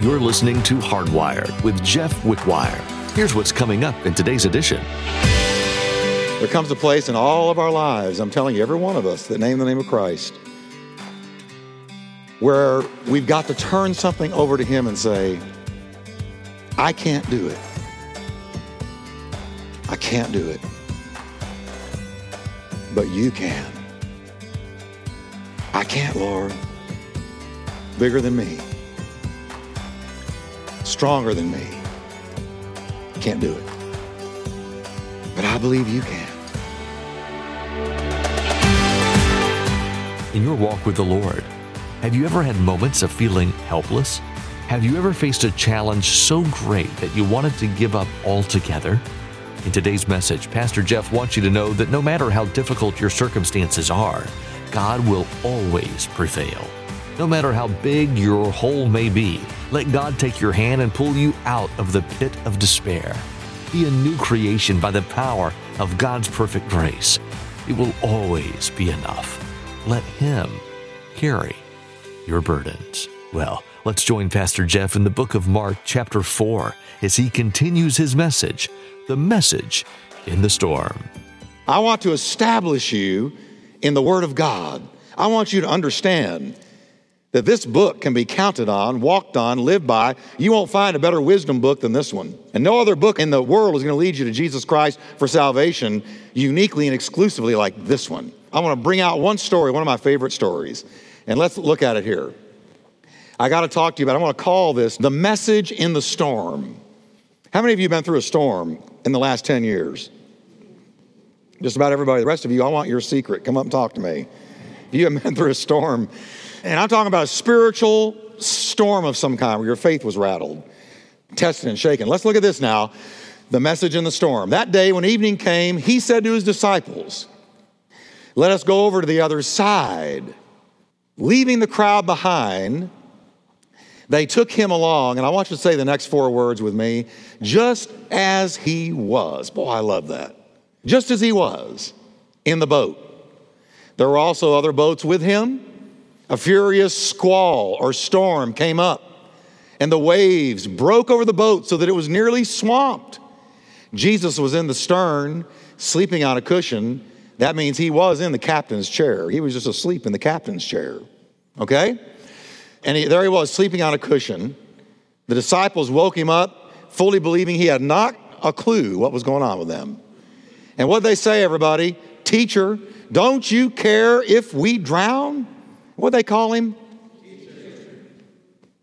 You're listening to Hardwired with Jeff Wickwire. Here's what's coming up in today's edition. There comes a place in all of our lives, I'm telling you, every one of us that name the name of Christ, where we've got to turn something over to Him and say, I can't do it. I can't do it. But you can. I can't, Lord. Bigger than me. Stronger than me. Can't do it. But I believe you can. In your walk with the Lord, have you ever had moments of feeling helpless? Have you ever faced a challenge so great that you wanted to give up altogether? In today's message, Pastor Jeff wants you to know that no matter how difficult your circumstances are, God will always prevail. No matter how big your hole may be, let God take your hand and pull you out of the pit of despair. Be a new creation by the power of God's perfect grace. It will always be enough. Let Him carry your burdens. Well, let's join Pastor Jeff in the book of Mark, chapter 4, as he continues his message The Message in the Storm. I want to establish you in the Word of God. I want you to understand that this book can be counted on, walked on, lived by. You won't find a better wisdom book than this one. And no other book in the world is going to lead you to Jesus Christ for salvation uniquely and exclusively like this one. I want to bring out one story, one of my favorite stories, and let's look at it here. I got to talk to you about, I want to call this the message in the storm. How many of you have been through a storm in the last 10 years? Just about everybody. The rest of you, I want your secret. Come up and talk to me. If you have been through a storm. And I'm talking about a spiritual storm of some kind where your faith was rattled, tested, and shaken. Let's look at this now the message in the storm. That day, when evening came, he said to his disciples, Let us go over to the other side. Leaving the crowd behind, they took him along, and I want you to say the next four words with me just as he was. Boy, I love that. Just as he was in the boat. There were also other boats with him. A furious squall or storm came up, and the waves broke over the boat so that it was nearly swamped. Jesus was in the stern, sleeping on a cushion. That means he was in the captain's chair. He was just asleep in the captain's chair. Okay? And he, there he was, sleeping on a cushion. The disciples woke him up, fully believing he had not a clue what was going on with them. And what they say, everybody? Teacher, don't you care if we drown? What they call him? Teacher.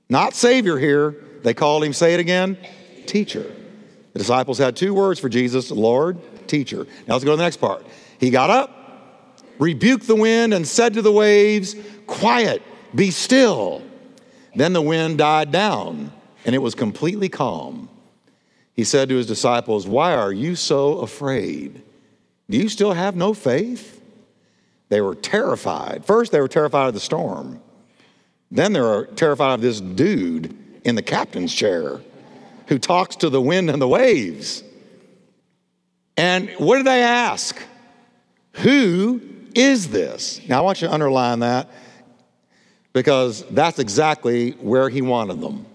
Not Savior here. They called him, say it again, teacher. The disciples had two words for Jesus Lord, teacher. Now let's go to the next part. He got up, rebuked the wind, and said to the waves, Quiet, be still. Then the wind died down, and it was completely calm. He said to his disciples, Why are you so afraid? Do you still have no faith? They were terrified. First, they were terrified of the storm. Then they were terrified of this dude in the captain's chair who talks to the wind and the waves. And what did they ask? Who is this? Now, I want you to underline that because that's exactly where he wanted them.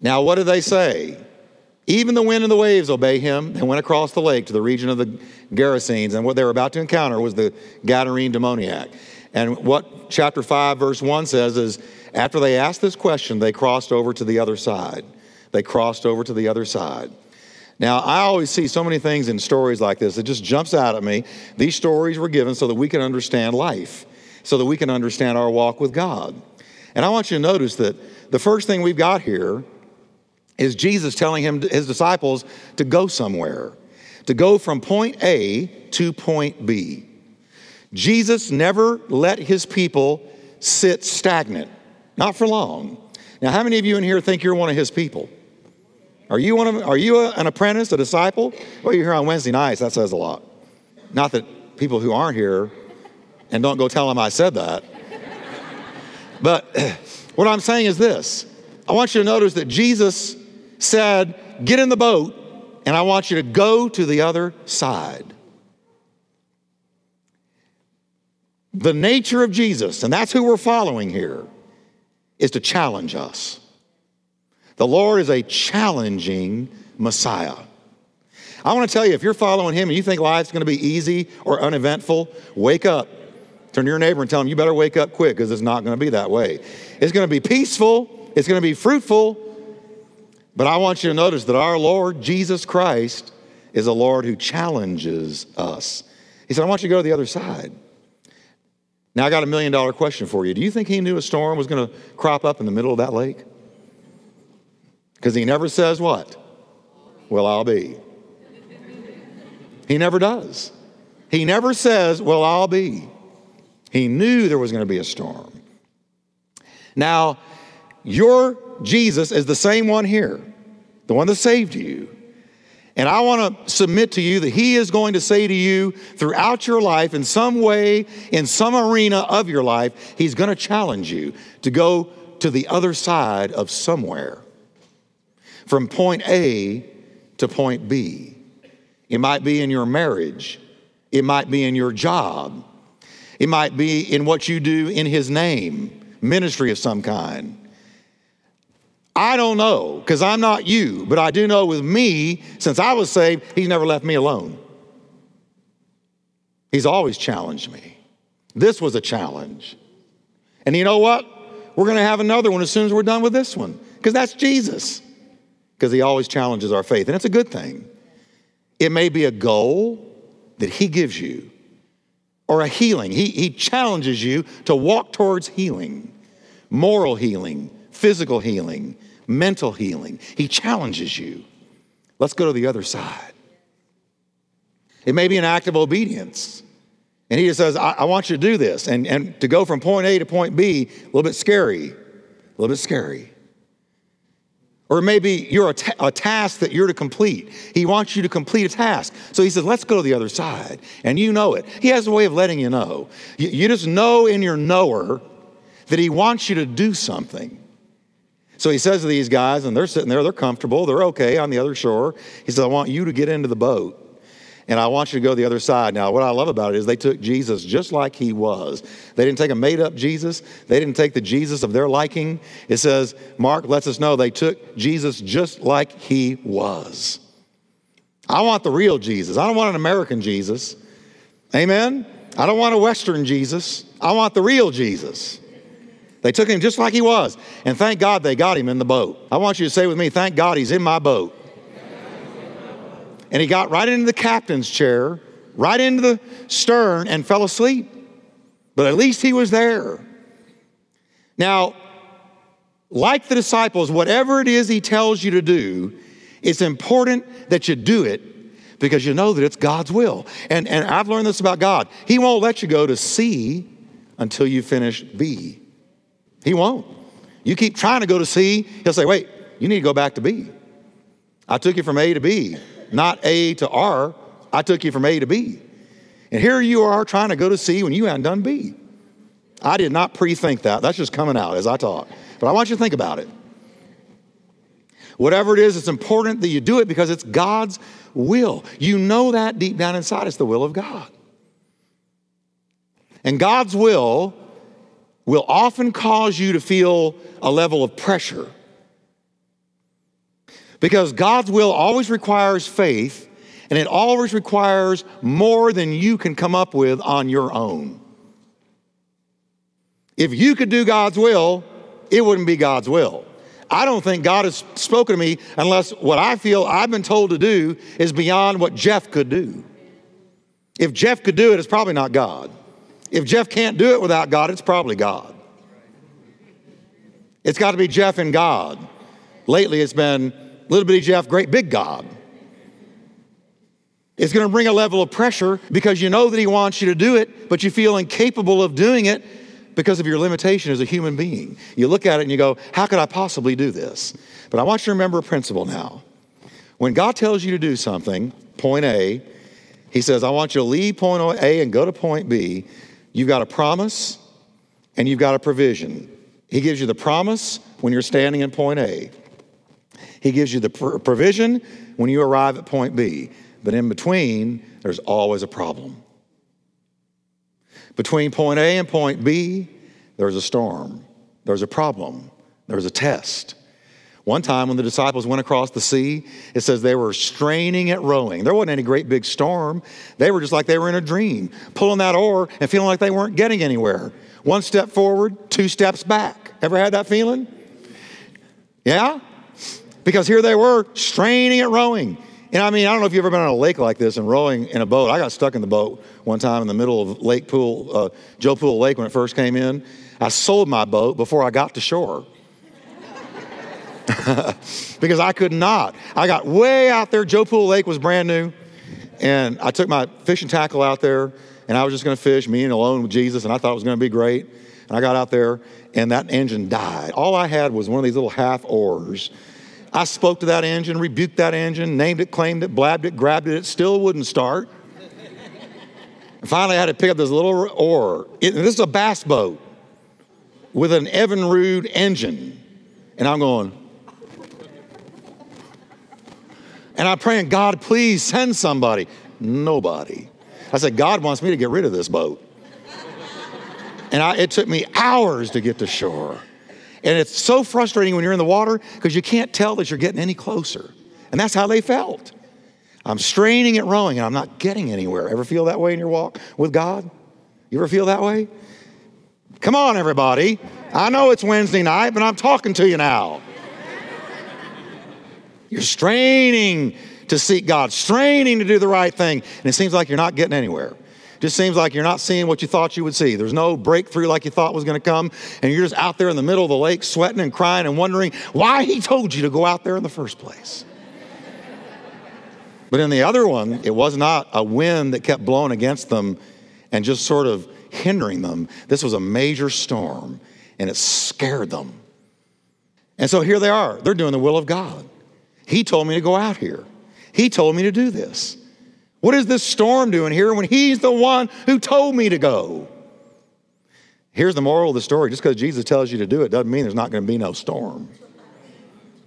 Now, what did they say? Even the wind and the waves obey him. They went across the lake to the region of the Gerasenes, and what they were about to encounter was the Gadarene demoniac. And what chapter 5, verse 1 says is after they asked this question, they crossed over to the other side. They crossed over to the other side. Now, I always see so many things in stories like this. It just jumps out at me. These stories were given so that we can understand life, so that we can understand our walk with God. And I want you to notice that the first thing we've got here is Jesus telling him his disciples to go somewhere, to go from point A to point B. Jesus never let his people sit stagnant, not for long. Now, how many of you in here think you're one of his people? Are you one of are you a, an apprentice, a disciple? Well, you're here on Wednesday nights. That says a lot. Not that people who aren't here and don't go tell them I said that. But what I'm saying is this I want you to notice that Jesus said, Get in the boat, and I want you to go to the other side. The nature of Jesus, and that's who we're following here, is to challenge us. The Lord is a challenging Messiah. I want to tell you, if you're following him and you think life's going to be easy or uneventful, wake up. Turn to your neighbor and tell him, you better wake up quick because it's not going to be that way. It's going to be peaceful, it's going to be fruitful, but I want you to notice that our Lord Jesus Christ is a Lord who challenges us. He said, I want you to go to the other side. Now, I got a million dollar question for you. Do you think he knew a storm was going to crop up in the middle of that lake? Because he never says what? Well, I'll be. He never does. He never says, Well, I'll be. He knew there was going to be a storm. Now, your Jesus is the same one here, the one that saved you. And I want to submit to you that He is going to say to you throughout your life, in some way, in some arena of your life, He's going to challenge you to go to the other side of somewhere from point A to point B. It might be in your marriage, it might be in your job, it might be in what you do in His name, ministry of some kind. I don't know because I'm not you, but I do know with me, since I was saved, He's never left me alone. He's always challenged me. This was a challenge. And you know what? We're going to have another one as soon as we're done with this one because that's Jesus. Because He always challenges our faith, and it's a good thing. It may be a goal that He gives you or a healing. He, he challenges you to walk towards healing, moral healing, physical healing, mental healing. He challenges you. Let's go to the other side. It may be an act of obedience. And he just says, I, I, want you to do this. And, and to go from point A to point B, a little bit scary, a little bit scary. Or maybe you're a, ta- a task that you're to complete. He wants you to complete a task. So he says, let's go to the other side. And you know it. He has a way of letting you know. You, you just know in your knower that he wants you to do something. So he says to these guys, and they're sitting there, they're comfortable, they're okay on the other shore. He says, I want you to get into the boat. And I want you to go the other side. Now, what I love about it is they took Jesus just like he was. They didn't take a made up Jesus, they didn't take the Jesus of their liking. It says, Mark lets us know they took Jesus just like he was. I want the real Jesus. I don't want an American Jesus. Amen? I don't want a Western Jesus. I want the real Jesus. They took him just like he was. And thank God they got him in the boat. I want you to say with me, thank God he's in my boat. And he got right into the captain's chair, right into the stern, and fell asleep. But at least he was there. Now, like the disciples, whatever it is he tells you to do, it's important that you do it because you know that it's God's will. And, and I've learned this about God. He won't let you go to C until you finish B. He won't. You keep trying to go to C, he'll say, wait, you need to go back to B. I took you from A to B, not A to R. I took you from A to B. And here you are trying to go to C when you hadn't done B. I did not pre think that. That's just coming out as I talk. But I want you to think about it. Whatever it is, it's important that you do it because it's God's will. You know that deep down inside, it's the will of God. And God's will will often cause you to feel a level of pressure. Because God's will always requires faith, and it always requires more than you can come up with on your own. If you could do God's will, it wouldn't be God's will. I don't think God has spoken to me unless what I feel I've been told to do is beyond what Jeff could do. If Jeff could do it, it's probably not God. If Jeff can't do it without God, it's probably God. It's got to be Jeff and God. Lately, it's been little bitty Jeff, great big God. It's going to bring a level of pressure because you know that He wants you to do it, but you feel incapable of doing it because of your limitation as a human being. You look at it and you go, How could I possibly do this? But I want you to remember a principle now. When God tells you to do something, point A, He says, I want you to leave point A and go to point B. You've got a promise and you've got a provision. He gives you the promise when you're standing in point A. He gives you the provision when you arrive at point B. But in between, there's always a problem. Between point A and point B, there's a storm, there's a problem, there's a test. One time when the disciples went across the sea, it says they were straining at rowing. There wasn't any great big storm. They were just like they were in a dream, pulling that oar and feeling like they weren't getting anywhere. One step forward, two steps back. Ever had that feeling? Yeah? Because here they were straining at rowing. And I mean, I don't know if you've ever been on a lake like this and rowing in a boat. I got stuck in the boat one time in the middle of Lake Pool, uh, Joe Pool Lake when it first came in. I sold my boat before I got to shore. because I could not. I got way out there. Joe Pool Lake was brand new. And I took my fishing tackle out there and I was just going to fish, me and alone with Jesus, and I thought it was going to be great. And I got out there and that engine died. All I had was one of these little half oars. I spoke to that engine, rebuked that engine, named it, claimed it, blabbed it, grabbed it. It still wouldn't start. And finally, I had to pick up this little oar. It, this is a bass boat with an Evinrude engine. And I'm going, And I'm praying, God, please send somebody. Nobody. I said, God wants me to get rid of this boat. and I, it took me hours to get to shore. And it's so frustrating when you're in the water because you can't tell that you're getting any closer. And that's how they felt. I'm straining at rowing and I'm not getting anywhere. Ever feel that way in your walk with God? You ever feel that way? Come on, everybody. I know it's Wednesday night, but I'm talking to you now. You're straining to seek God, straining to do the right thing, and it seems like you're not getting anywhere. Just seems like you're not seeing what you thought you would see. There's no breakthrough like you thought was going to come, and you're just out there in the middle of the lake sweating and crying and wondering why he told you to go out there in the first place. but in the other one, it was not a wind that kept blowing against them and just sort of hindering them. This was a major storm, and it scared them. And so here they are. They're doing the will of God. He told me to go out here. He told me to do this. What is this storm doing here when He's the one who told me to go? Here's the moral of the story just because Jesus tells you to do it doesn't mean there's not going to be no storm.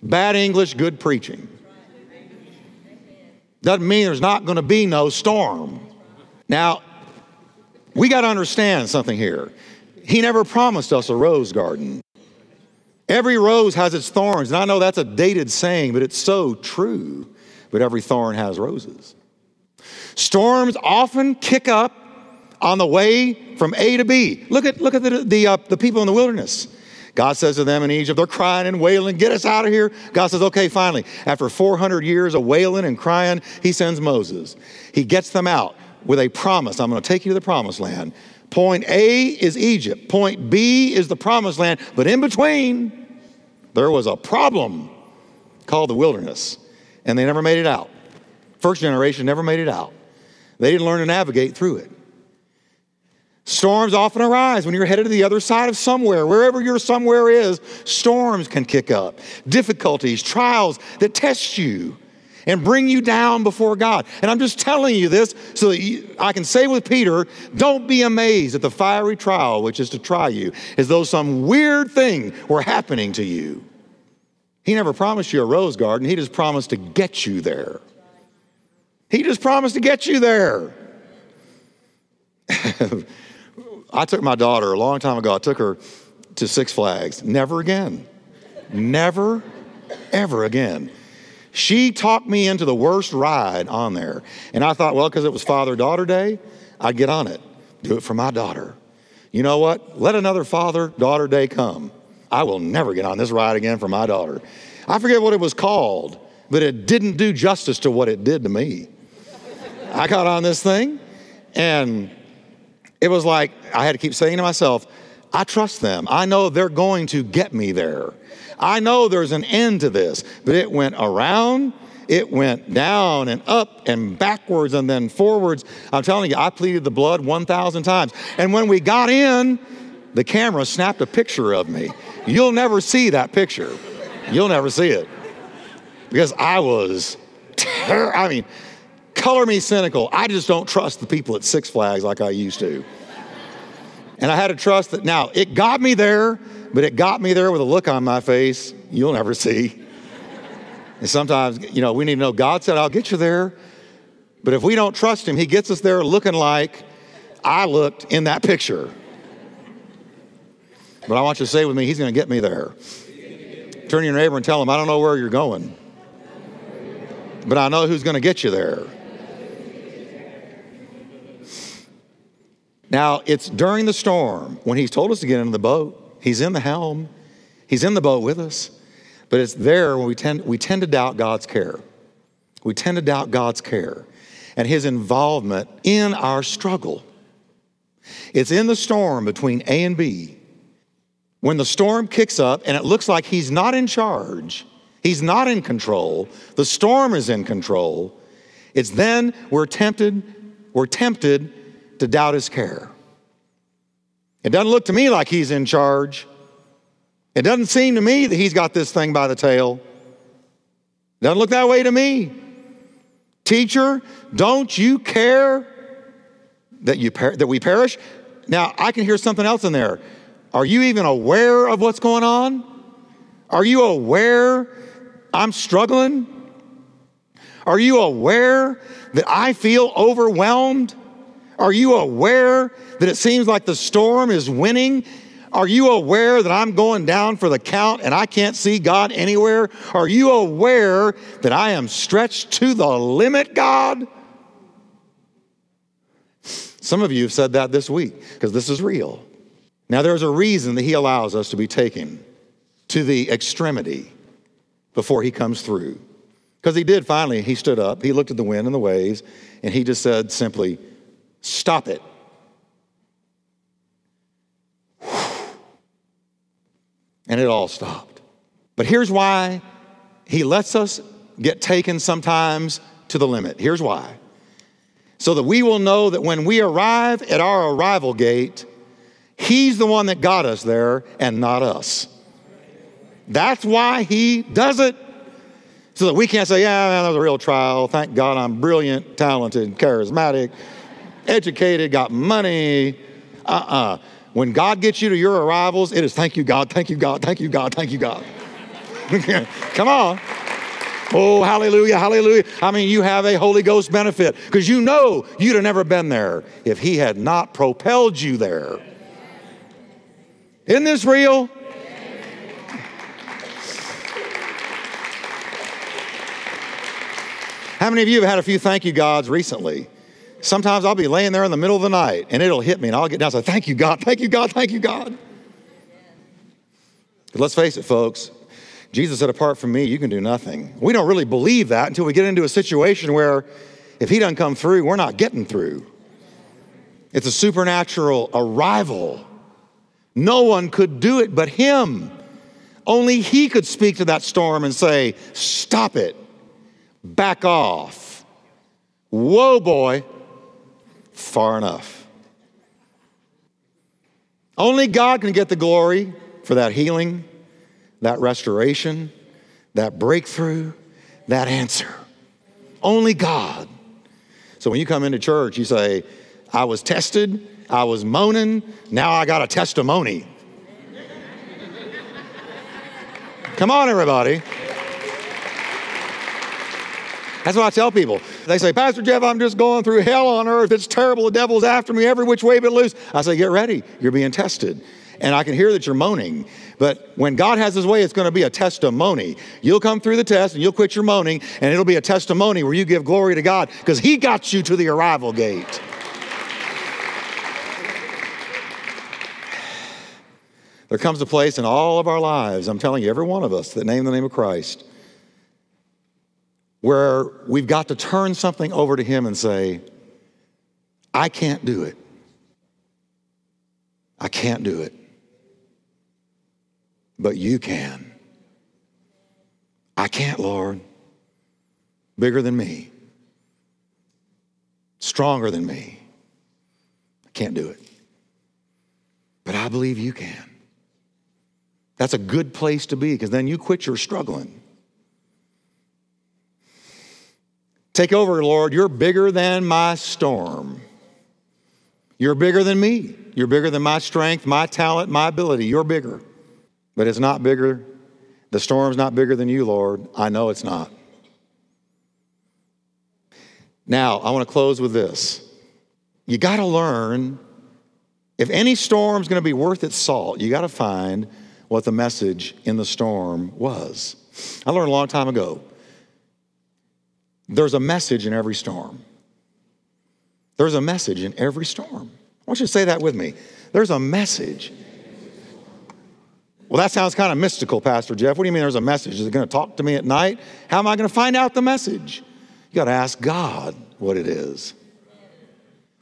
Bad English, good preaching. Doesn't mean there's not going to be no storm. Now, we got to understand something here. He never promised us a rose garden. Every rose has its thorns. And I know that's a dated saying, but it's so true. But every thorn has roses. Storms often kick up on the way from A to B. Look at, look at the, the, uh, the people in the wilderness. God says to them in Egypt, they're crying and wailing, get us out of here. God says, okay, finally. After 400 years of wailing and crying, he sends Moses. He gets them out with a promise I'm going to take you to the promised land. Point A is Egypt, point B is the promised land, but in between, there was a problem called the wilderness, and they never made it out. First generation never made it out. They didn't learn to navigate through it. Storms often arise when you're headed to the other side of somewhere. Wherever your somewhere is, storms can kick up. Difficulties, trials that test you and bring you down before God. And I'm just telling you this so that you, I can say with Peter, don't be amazed at the fiery trial which is to try you, as though some weird thing were happening to you. He never promised you a rose garden, he just promised to get you there. He just promised to get you there. I took my daughter a long time ago, I took her to Six Flags. Never again. Never, ever again. She talked me into the worst ride on there. And I thought, well, because it was Father Daughter Day, I'd get on it. Do it for my daughter. You know what? Let another Father Daughter Day come. I will never get on this ride again for my daughter. I forget what it was called, but it didn't do justice to what it did to me. I got on this thing, and it was like I had to keep saying to myself, I trust them. I know they're going to get me there. I know there's an end to this, but it went around, it went down and up and backwards and then forwards. I'm telling you, I pleaded the blood 1,000 times. And when we got in, the camera snapped a picture of me. You'll never see that picture. You'll never see it. Because I was, ter- I mean, color me cynical. I just don't trust the people at Six Flags like I used to. And I had to trust that now it got me there, but it got me there with a look on my face you'll never see. And sometimes, you know, we need to know God said, I'll get you there. But if we don't trust Him, He gets us there looking like I looked in that picture. But I want you to say with me, He's going to get me there. Turn to your neighbor and tell him, I don't know where you're going, but I know who's going to get you there. Now, it's during the storm when he's told us to get into the boat. He's in the helm, he's in the boat with us. But it's there when we tend, we tend to doubt God's care. We tend to doubt God's care and his involvement in our struggle. It's in the storm between A and B. When the storm kicks up and it looks like he's not in charge, he's not in control, the storm is in control, it's then we're tempted, we're tempted to doubt his care. It doesn't look to me like he's in charge. It doesn't seem to me that he's got this thing by the tail. It doesn't look that way to me. Teacher, don't you care that, you per- that we perish? Now, I can hear something else in there. Are you even aware of what's going on? Are you aware I'm struggling? Are you aware that I feel overwhelmed? Are you aware that it seems like the storm is winning are you aware that I'm going down for the count and I can't see God anywhere? Are you aware that I am stretched to the limit, God? Some of you have said that this week because this is real. Now, there's a reason that He allows us to be taken to the extremity before He comes through. Because He did finally, He stood up, He looked at the wind and the waves, and He just said simply, Stop it. and it all stopped. But here's why he lets us get taken sometimes to the limit. Here's why. So that we will know that when we arrive at our arrival gate, he's the one that got us there and not us. That's why he does it. So that we can't say, yeah, that was a real trial. Thank God I'm brilliant, talented, charismatic, educated, got money. Uh uh-uh. uh when God gets you to your arrivals, it is thank you, God, thank you, God, thank you, God, thank you, God. Come on. Oh, hallelujah, hallelujah. I mean, you have a Holy Ghost benefit because you know you'd have never been there if He had not propelled you there. Isn't this real? How many of you have had a few thank you gods recently? Sometimes I'll be laying there in the middle of the night and it'll hit me and I'll get down and say, Thank you, God, thank you, God, thank you, God. But let's face it, folks. Jesus said, Apart from me, you can do nothing. We don't really believe that until we get into a situation where if He doesn't come through, we're not getting through. It's a supernatural arrival. No one could do it but Him. Only He could speak to that storm and say, Stop it, back off. Whoa, boy, far enough. Only God can get the glory for that healing, that restoration, that breakthrough, that answer. Only God. So when you come into church, you say, I was tested, I was moaning, now I got a testimony. come on, everybody. That's what I tell people. They say, Pastor Jeff, I'm just going through hell on earth. It's terrible. The devil's after me every which way but loose. I say, Get ready. You're being tested. And I can hear that you're moaning. But when God has his way, it's going to be a testimony. You'll come through the test and you'll quit your moaning, and it'll be a testimony where you give glory to God because he got you to the arrival gate. There comes a place in all of our lives, I'm telling you, every one of us that name the name of Christ, where we've got to turn something over to Him and say, I can't do it. I can't do it. But you can. I can't, Lord. Bigger than me, stronger than me. I can't do it. But I believe you can. That's a good place to be because then you quit your struggling. Take over, Lord. You're bigger than my storm. You're bigger than me. You're bigger than my strength, my talent, my ability. You're bigger. But it's not bigger. The storm's not bigger than you, Lord. I know it's not. Now, I want to close with this. You got to learn if any storm's going to be worth its salt, you got to find what the message in the storm was. I learned a long time ago there's a message in every storm. There's a message in every storm. I want you to say that with me. There's a message. Well, that sounds kind of mystical, Pastor Jeff. What do you mean there's a message? Is it going to talk to me at night? How am I going to find out the message? You got to ask God what it is.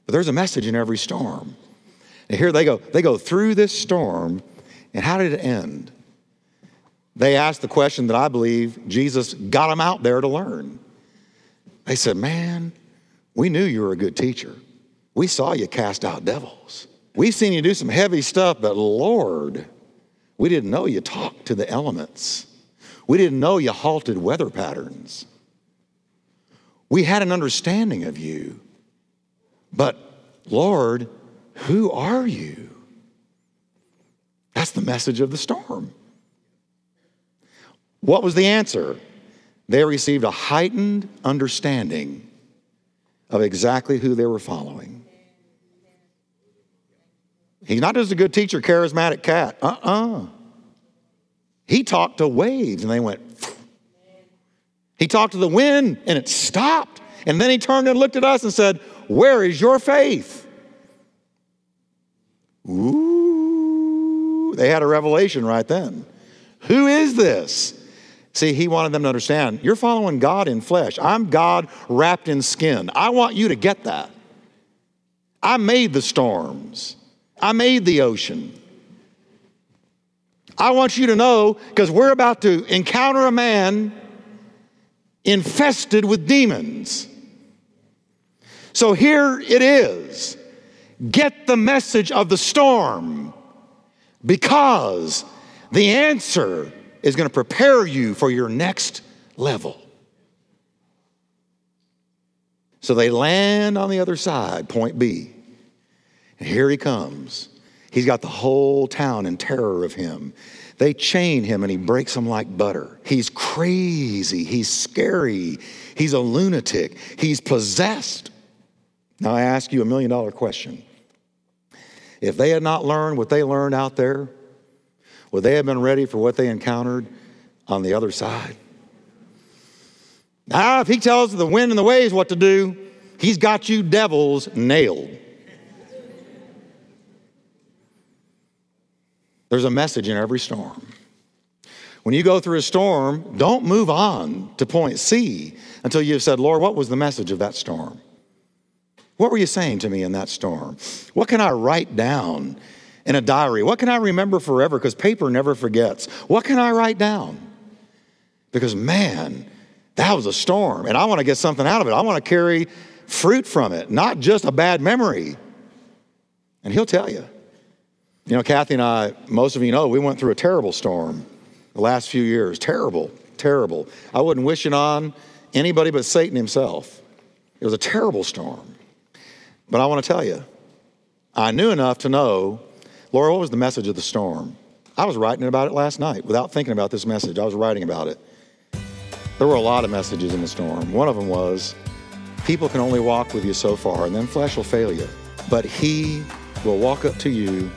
But there's a message in every storm. And here they go. They go through this storm, and how did it end? They asked the question that I believe Jesus got them out there to learn. They said, Man, we knew you were a good teacher. We saw you cast out devils. We've seen you do some heavy stuff, but Lord, we didn't know you talked to the elements. We didn't know you halted weather patterns. We had an understanding of you, but Lord, who are you? That's the message of the storm. What was the answer? They received a heightened understanding of exactly who they were following. He's not just a good teacher, charismatic cat. Uh uh-uh. uh He talked to waves and they went. He talked to the wind and it stopped. And then he turned and looked at us and said, Where is your faith? Ooh, they had a revelation right then. Who is this? See, he wanted them to understand you're following God in flesh. I'm God wrapped in skin. I want you to get that. I made the storms, I made the ocean. I want you to know because we're about to encounter a man infested with demons. So here it is. Get the message of the storm because the answer is going to prepare you for your next level. So they land on the other side, point B. And here he comes. He's got the whole town in terror of him. They chain him and he breaks them like butter. He's crazy. He's scary. He's a lunatic. He's possessed. Now, I ask you a million dollar question. If they had not learned what they learned out there, would they have been ready for what they encountered on the other side? Now, if he tells the wind and the waves what to do, he's got you devils nailed. There's a message in every storm. When you go through a storm, don't move on to point C until you've said, Lord, what was the message of that storm? What were you saying to me in that storm? What can I write down in a diary? What can I remember forever? Because paper never forgets. What can I write down? Because, man, that was a storm, and I want to get something out of it. I want to carry fruit from it, not just a bad memory. And he'll tell you. You know, Kathy and I, most of you know, we went through a terrible storm the last few years. Terrible, terrible. I wouldn't wish it on anybody but Satan himself. It was a terrible storm. But I want to tell you, I knew enough to know Lord, what was the message of the storm? I was writing about it last night without thinking about this message. I was writing about it. There were a lot of messages in the storm. One of them was people can only walk with you so far, and then flesh will fail you. But He will walk up to you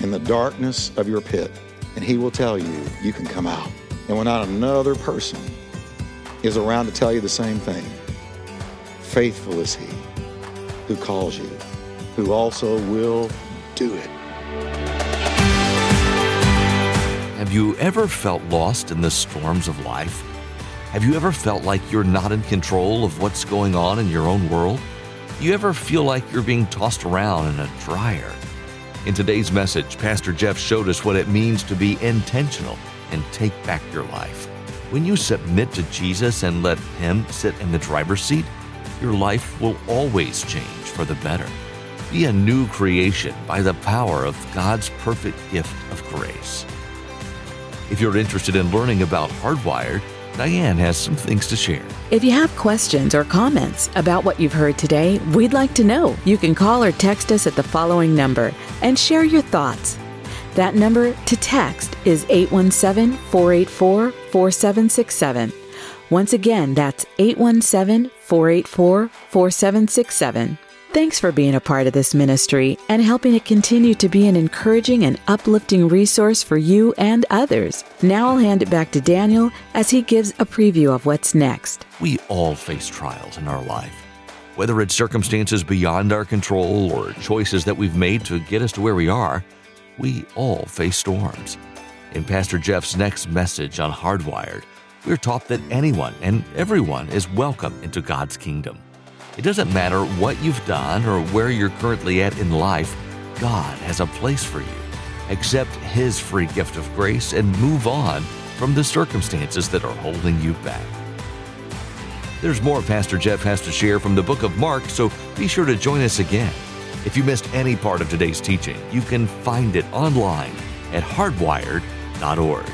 in the darkness of your pit, and He will tell you you can come out. And when not another person is around to tell you the same thing, faithful is He who calls you, who also will do it. Have you ever felt lost in the storms of life? Have you ever felt like you're not in control of what's going on in your own world? Do you ever feel like you're being tossed around in a dryer? In today's message, Pastor Jeff showed us what it means to be intentional and take back your life. When you submit to Jesus and let Him sit in the driver's seat, your life will always change for the better. Be a new creation by the power of God's perfect gift of grace. If you're interested in learning about Hardwired, Diane has some things to share. If you have questions or comments about what you've heard today, we'd like to know. You can call or text us at the following number and share your thoughts. That number to text is 817 484 4767. Once again, that's 817 484 4767. Thanks for being a part of this ministry and helping it continue to be an encouraging and uplifting resource for you and others. Now I'll hand it back to Daniel as he gives a preview of what's next. We all face trials in our life. Whether it's circumstances beyond our control or choices that we've made to get us to where we are, we all face storms. In Pastor Jeff's next message on Hardwired, we're taught that anyone and everyone is welcome into God's kingdom. It doesn't matter what you've done or where you're currently at in life, God has a place for you. Accept His free gift of grace and move on from the circumstances that are holding you back. There's more Pastor Jeff has to share from the book of Mark, so be sure to join us again. If you missed any part of today's teaching, you can find it online at hardwired.org.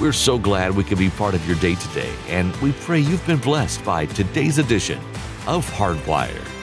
We're so glad we could be part of your day today, and we pray you've been blessed by today's edition of Hardwired.